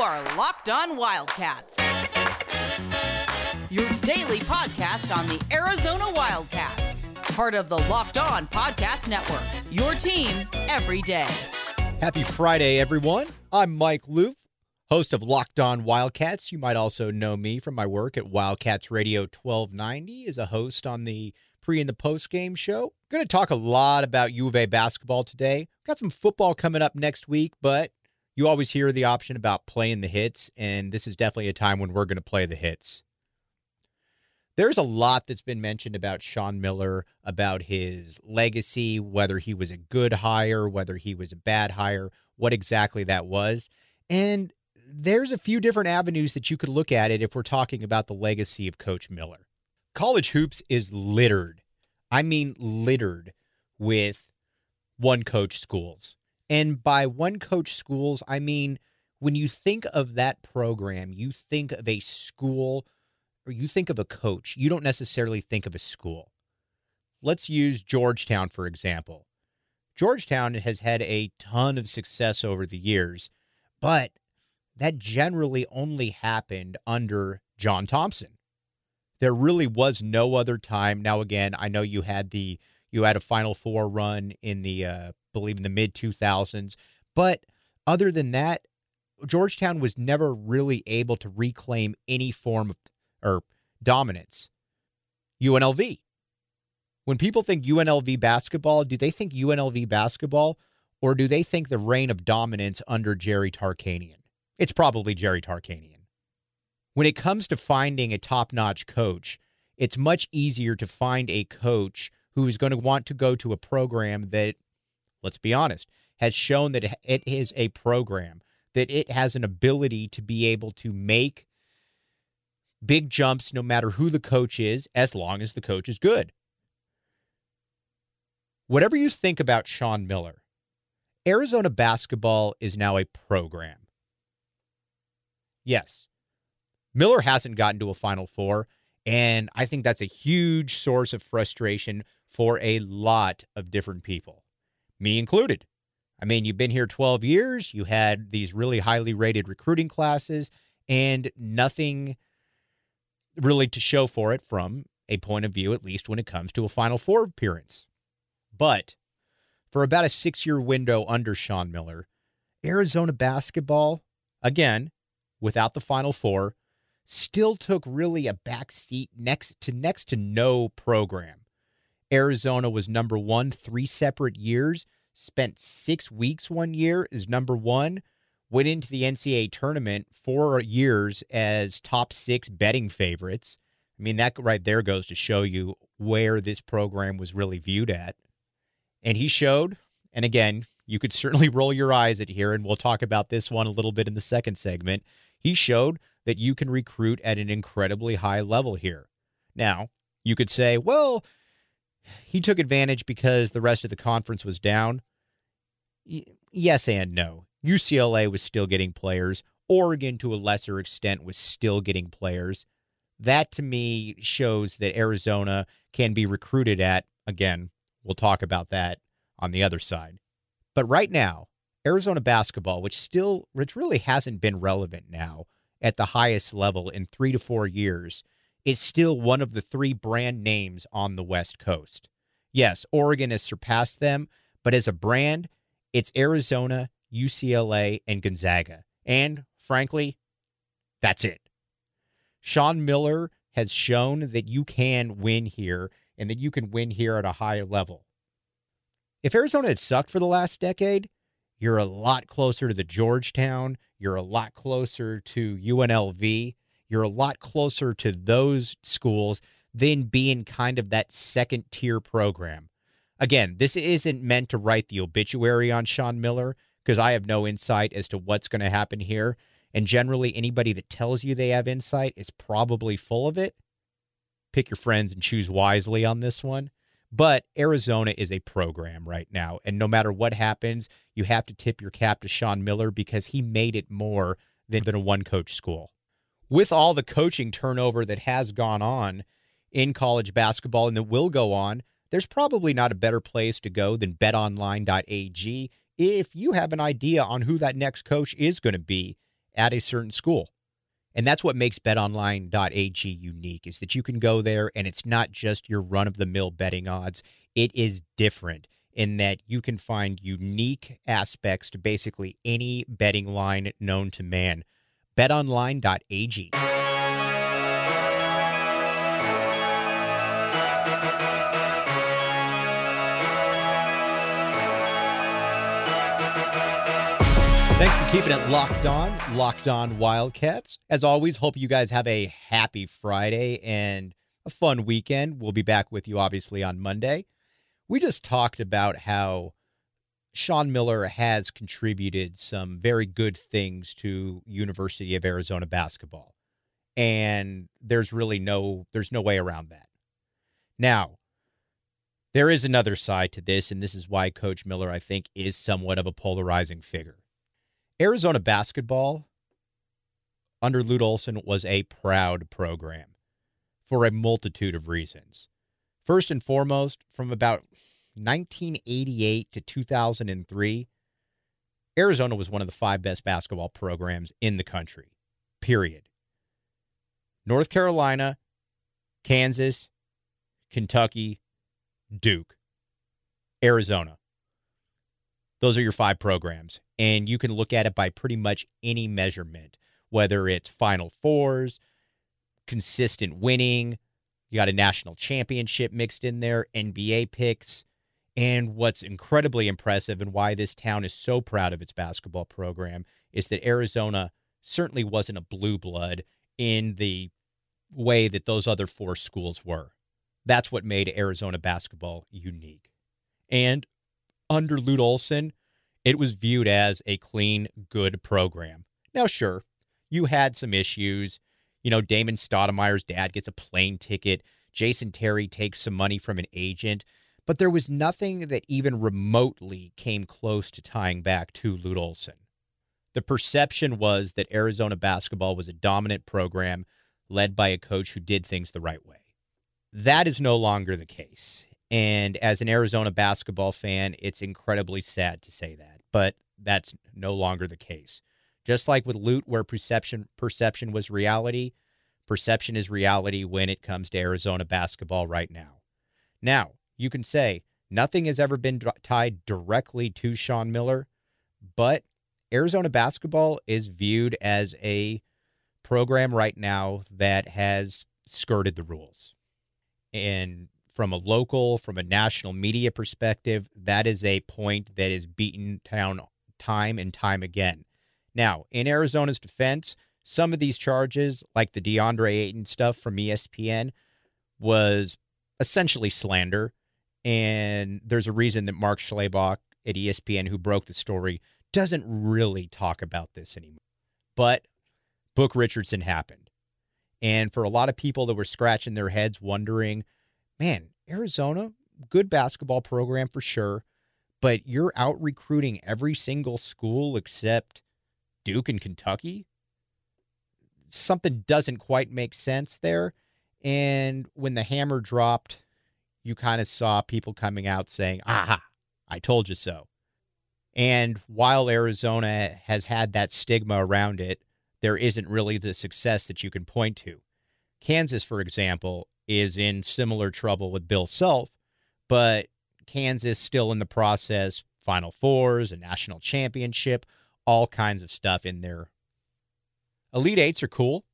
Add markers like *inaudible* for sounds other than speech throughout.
are Locked On Wildcats, your daily podcast on the Arizona Wildcats, part of the Locked On Podcast Network. Your team every day. Happy Friday, everyone. I'm Mike Loof, host of Locked On Wildcats. You might also know me from my work at Wildcats Radio 1290 as a host on the pre and the post game show. Going to talk a lot about U of A basketball today. Got some football coming up next week, but you always hear the option about playing the hits, and this is definitely a time when we're going to play the hits. There's a lot that's been mentioned about Sean Miller, about his legacy, whether he was a good hire, whether he was a bad hire, what exactly that was. And there's a few different avenues that you could look at it if we're talking about the legacy of Coach Miller. College hoops is littered. I mean, littered with one coach schools. And by one coach schools, I mean when you think of that program, you think of a school or you think of a coach. You don't necessarily think of a school. Let's use Georgetown, for example. Georgetown has had a ton of success over the years, but that generally only happened under John Thompson. There really was no other time. Now, again, I know you had the you had a Final Four run in the uh, believe in the mid 2000s. But other than that, Georgetown was never really able to reclaim any form of or dominance. UNLV. When people think UNLV basketball, do they think UNLV basketball or do they think the reign of dominance under Jerry Tarkanian? It's probably Jerry Tarkanian. When it comes to finding a top notch coach, it's much easier to find a coach who is going to want to go to a program that let's be honest, has shown that it is a program, that it has an ability to be able to make big jumps no matter who the coach is, as long as the coach is good. Whatever you think about Sean Miller, Arizona basketball is now a program. Yes, Miller hasn't gotten to a Final Four, and I think that's a huge source of frustration for a lot of different people me included. I mean, you've been here 12 years, you had these really highly rated recruiting classes, and nothing really to show for it from a point of view, at least when it comes to a Final Four appearance. But for about a six year window under Sean Miller, Arizona basketball, again, without the Final Four, still took really a backseat next to next to no program. Arizona was number one three separate years, spent six weeks one year as number one, went into the NCAA tournament four years as top six betting favorites. I mean, that right there goes to show you where this program was really viewed at. And he showed, and again, you could *laughs* certainly roll your eyes at here, and we'll talk about this one a little bit in the second segment. He showed that you can recruit at an incredibly high level here. Now, you could say, well, he took advantage because the rest of the conference was down. Yes and no. UCLA was still getting players. Oregon, to a lesser extent, was still getting players. That to me shows that Arizona can be recruited at. Again, we'll talk about that on the other side. But right now, Arizona basketball, which still, which really hasn't been relevant now at the highest level in three to four years, is still one of the three brand names on the West Coast. Yes, Oregon has surpassed them, but as a brand, it's Arizona, UCLA, and Gonzaga. And frankly, that's it. Sean Miller has shown that you can win here and that you can win here at a higher level. If Arizona had sucked for the last decade, you're a lot closer to the Georgetown, you're a lot closer to UNLV, you're a lot closer to those schools than being kind of that second tier program. Again, this isn't meant to write the obituary on Sean Miller because I have no insight as to what's going to happen here. And generally, anybody that tells you they have insight is probably full of it. Pick your friends and choose wisely on this one. But Arizona is a program right now. And no matter what happens, you have to tip your cap to Sean Miller because he made it more than, than a one coach school with all the coaching turnover that has gone on in college basketball and that will go on, there's probably not a better place to go than betonline.ag if you have an idea on who that next coach is going to be at a certain school. And that's what makes betonline.ag unique is that you can go there and it's not just your run of the mill betting odds. It is different in that you can find unique aspects to basically any betting line known to man. betonline.ag. Thanks for keeping it locked on, locked on Wildcats. As always, hope you guys have a happy Friday and a fun weekend. We'll be back with you obviously on Monday. We just talked about how Sean Miller has contributed some very good things to University of Arizona basketball. And there's really no there's no way around that. Now, there is another side to this, and this is why Coach Miller, I think, is somewhat of a polarizing figure. Arizona basketball under Lute Olson was a proud program for a multitude of reasons. First and foremost, from about 1988 to 2003, Arizona was one of the five best basketball programs in the country, period. North Carolina, Kansas, Kentucky, Duke, Arizona. Those are your five programs. And you can look at it by pretty much any measurement, whether it's Final Fours, consistent winning, you got a national championship mixed in there, NBA picks. And what's incredibly impressive and why this town is so proud of its basketball program is that Arizona certainly wasn't a blue blood in the way that those other four schools were. That's what made Arizona basketball unique. And under Lute Olson, it was viewed as a clean, good program. Now, sure, you had some issues. You know, Damon Stoudemire's dad gets a plane ticket. Jason Terry takes some money from an agent. But there was nothing that even remotely came close to tying back to Lute Olson. The perception was that Arizona basketball was a dominant program led by a coach who did things the right way. That is no longer the case. And as an Arizona basketball fan, it's incredibly sad to say that, but that's no longer the case. Just like with Lute, where perception perception was reality, perception is reality when it comes to Arizona basketball right now. Now, you can say nothing has ever been tied directly to Sean Miller, but Arizona basketball is viewed as a program right now that has skirted the rules. And from a local, from a national media perspective, that is a point that is beaten down time and time again. Now, in Arizona's defense, some of these charges, like the DeAndre Ayton stuff from ESPN, was essentially slander. And there's a reason that Mark Schlabach at ESPN, who broke the story, doesn't really talk about this anymore. But Book Richardson happened. And for a lot of people that were scratching their heads wondering, man, Arizona, good basketball program for sure, but you're out recruiting every single school except Duke and Kentucky. Something doesn't quite make sense there. And when the hammer dropped, you kind of saw people coming out saying, aha, I told you so. And while Arizona has had that stigma around it, there isn't really the success that you can point to. Kansas, for example, is in similar trouble with Bill Self, but Kansas still in the process, Final Fours, a national championship, all kinds of stuff in there. Elite Eights are cool.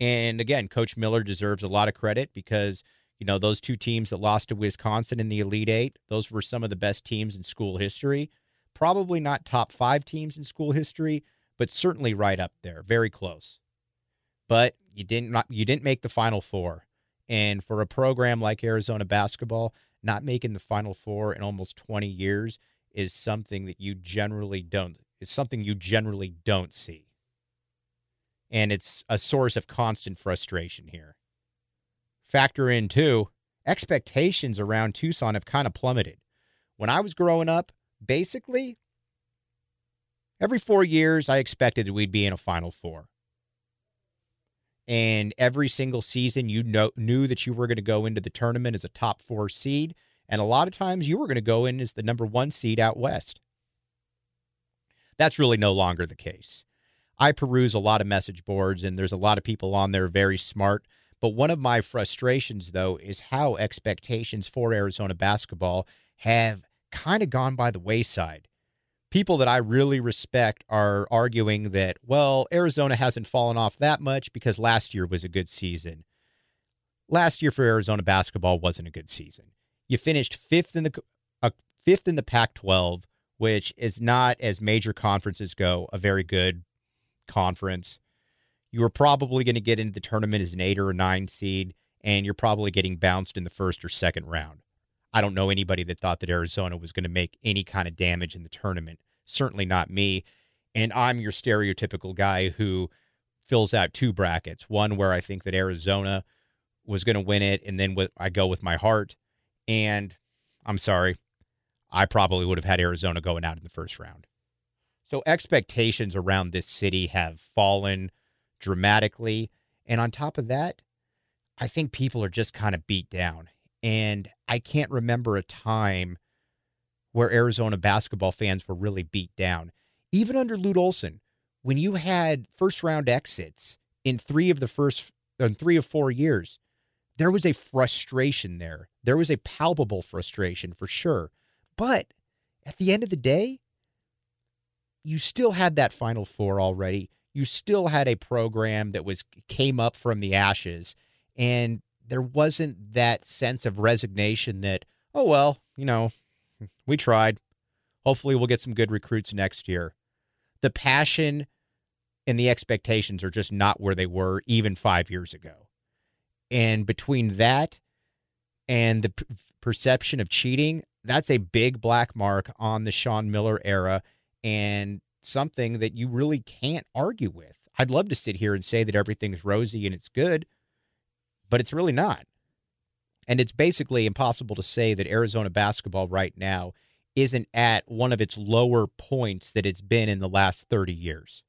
And again, Coach Miller deserves a lot of credit because, you know, those two teams that lost to Wisconsin in the Elite Eight, those were some of the best teams in school history. Probably not top five teams in school history, but certainly right up there, very close. But you didn't not, you didn't make the Final Four. And for a program like Arizona basketball, not making the Final Four in almost 20 years is something that you generally don't is something you generally don't see. And it's a source of constant frustration here. Factor in too, expectations around Tucson have kind of plummeted. When I was growing up, basically every 4 years I expected that we'd be in a Final Four and every single season you know, knew that you were going to go into the tournament as a top four seed and a lot of times you were going to go in as the number one seed out west that's really no longer the case I peruse a lot of message boards and there's a lot of people on there very smart. But one of my frustrations, though, is how expectations for Arizona basketball have kind of gone by the wayside. People that I really respect are arguing that, well, Arizona hasn't fallen off that much because last year was a good season. Last year for Arizona basketball wasn't a good season. You finished fifth in the uh, fifth in the Pac-12, which is not, as major conferences go, a very good conference. You were probably going to get into the tournament as an eight or a nine seed, and you're probably getting bounced in the first or second round. I don't know anybody that thought that Arizona was going to make any kind of damage in the tournament. Certainly not me. And I'm your stereotypical guy who fills out two brackets one where I think that Arizona was going to win it, and then I go with my heart. And I'm sorry, I probably would have had Arizona going out in the first round. So expectations around this city have fallen dramatically. And on top of that, I think people are just kind of beat down. And I can't remember a time where Arizona basketball fans were really beat down. Even under Lute Olson, when you had first round exits in three of the first in three of four years, there was a frustration there. There was a palpable frustration for sure. But at the end of the day, you still had that final four already you still had a program that was came up from the ashes and there wasn't that sense of resignation that oh well you know we tried. Hopefully we'll get some good recruits next year. The passion and the expectations are just not where they were even 5 years ago. And between that and the p- perception of cheating that's a big black mark on the Sean Miller era and something that you really can't argue with. I'd love to sit here and say that everything's rosy and it's good, but it's really not. And it's basically impossible to say that Arizona basketball right now isn't at one of its lower points that it's been in the last 30 years.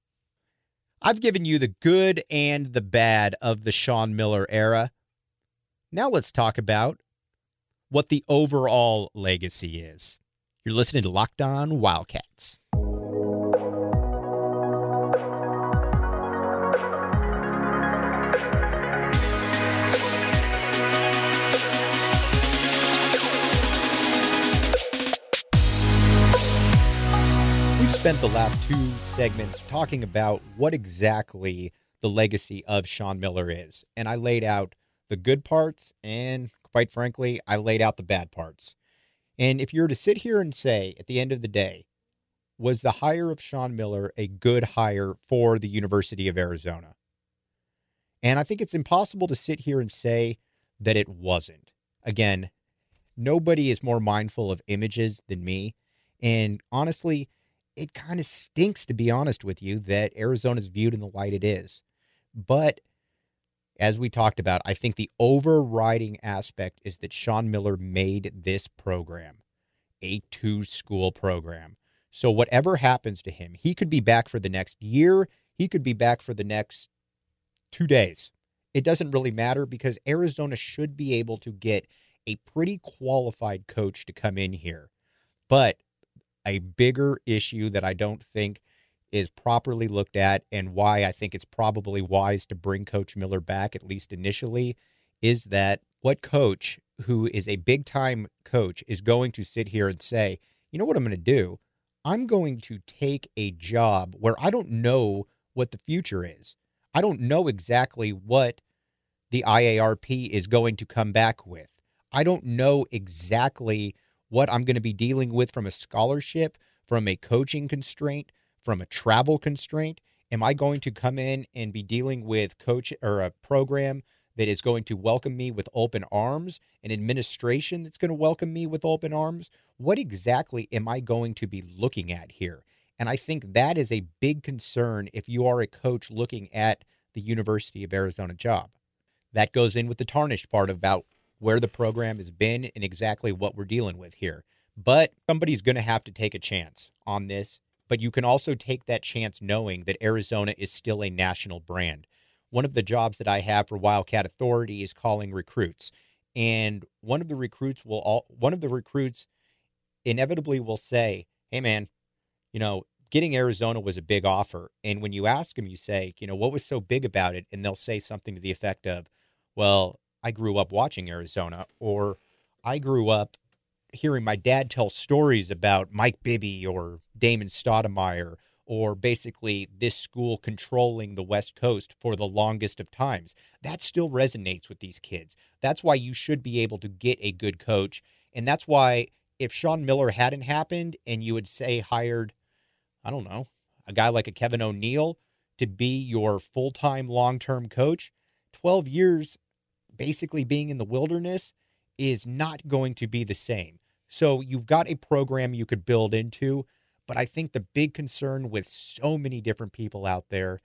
I've given you the good and the bad of the Sean Miller era. Now let's talk about what the overall legacy is. You're listening to Locked On Wildcats. Spent the last two segments talking about what exactly the legacy of Sean Miller is. And I laid out the good parts, and quite frankly, I laid out the bad parts. And if you were to sit here and say at the end of the day, was the hire of Sean Miller a good hire for the University of Arizona? And I think it's impossible to sit here and say that it wasn't. Again, nobody is more mindful of images than me. And honestly, it kind of stinks, to be honest with you, that Arizona's viewed in the light it is. But as we talked about, I think the overriding aspect is that Sean Miller made this program a two school program. So whatever happens to him, he could be back for the next year, he could be back for the next two days. It doesn't really matter because Arizona should be able to get a pretty qualified coach to come in here. But a bigger issue that I don't think is properly looked at and why I think it's probably wise to bring Coach Miller back, at least initially, is that what coach who is a big time coach is going to sit here and say, you know what I'm going to do? I'm going to take a job where I don't know what the future is. I don't know exactly what the IARP is going to come back with. I don't know exactly what I'm going to be dealing with from a scholarship, from a coaching constraint, from a travel constraint. Am I going to come in and be dealing with coach or a program that is going to welcome me with open arms, an administration that's going to welcome me with open arms? What exactly am I going to be looking at here? And I think that is a big concern if you are a coach looking at the University of Arizona job. That goes in with the tarnished part about where the program has been and exactly what we're dealing with here. But somebody's going to have to take a chance on this. But you can also take that chance knowing that Arizona is still a national brand. One of the jobs that I have for Wildcat Authority is calling recruits. And one of the recruits will all one of the recruits inevitably will say, Hey man, you know, getting Arizona was a big offer. And when you ask them, you say, you know, what was so big about it? And they'll say something to the effect of, well, I grew up watching Arizona, or I grew up hearing my dad tell stories about Mike Bibby or Damon Stoudemire, or basically this school controlling the West Coast for the longest of times. That still resonates with these kids. That's why you should be able to get a good coach. And that's why if Sean Miller hadn't happened and you would say hired, I don't know, a guy like a Kevin O'Neill to be your full time long term coach, 12 years basically being in the wilderness is not going to be the same. So you've got a program you could build into. But I think the big concern with so many different people out there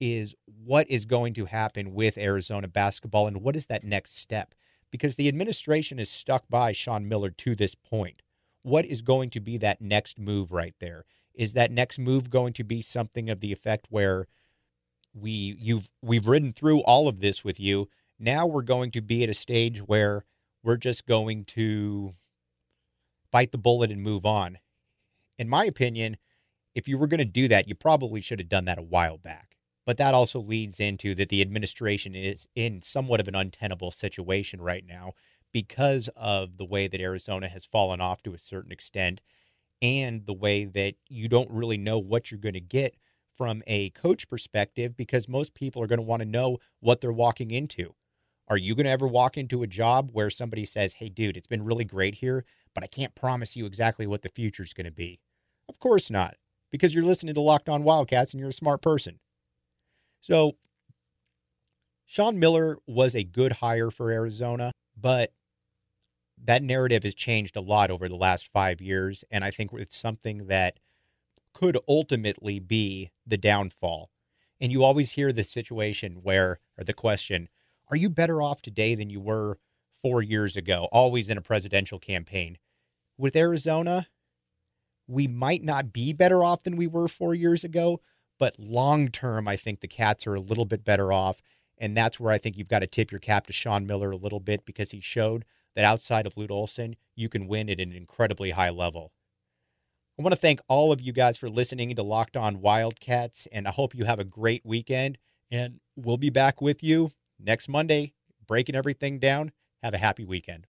is what is going to happen with Arizona basketball and what is that next step? Because the administration is stuck by Sean Miller to this point. What is going to be that next move right there? Is that next move going to be something of the effect where we you've we've ridden through all of this with you. Now we're going to be at a stage where we're just going to bite the bullet and move on. In my opinion, if you were going to do that, you probably should have done that a while back. But that also leads into that the administration is in somewhat of an untenable situation right now because of the way that Arizona has fallen off to a certain extent and the way that you don't really know what you're going to get from a coach perspective because most people are going to want to know what they're walking into. Are you going to ever walk into a job where somebody says, Hey, dude, it's been really great here, but I can't promise you exactly what the future is going to be? Of course not, because you're listening to Locked On Wildcats and you're a smart person. So, Sean Miller was a good hire for Arizona, but that narrative has changed a lot over the last five years. And I think it's something that could ultimately be the downfall. And you always hear the situation where, or the question, are you better off today than you were four years ago? Always in a presidential campaign. With Arizona, we might not be better off than we were four years ago, but long term, I think the Cats are a little bit better off. And that's where I think you've got to tip your cap to Sean Miller a little bit because he showed that outside of Lute Olson, you can win at an incredibly high level. I want to thank all of you guys for listening to Locked On Wildcats, and I hope you have a great weekend. And we'll be back with you next Monday, breaking everything down. Have a happy weekend.